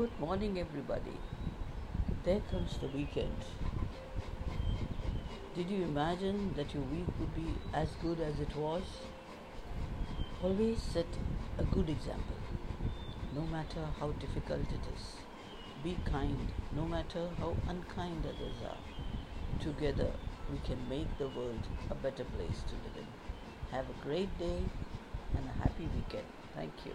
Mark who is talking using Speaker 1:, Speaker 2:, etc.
Speaker 1: Good morning, everybody. There comes the weekend. Did you imagine that your week would be as good as it was? Always set a good example, no matter how difficult it is. Be kind, no matter how unkind others are. Together, we can make the world a better place to live in. Have a great day and a happy weekend. Thank you.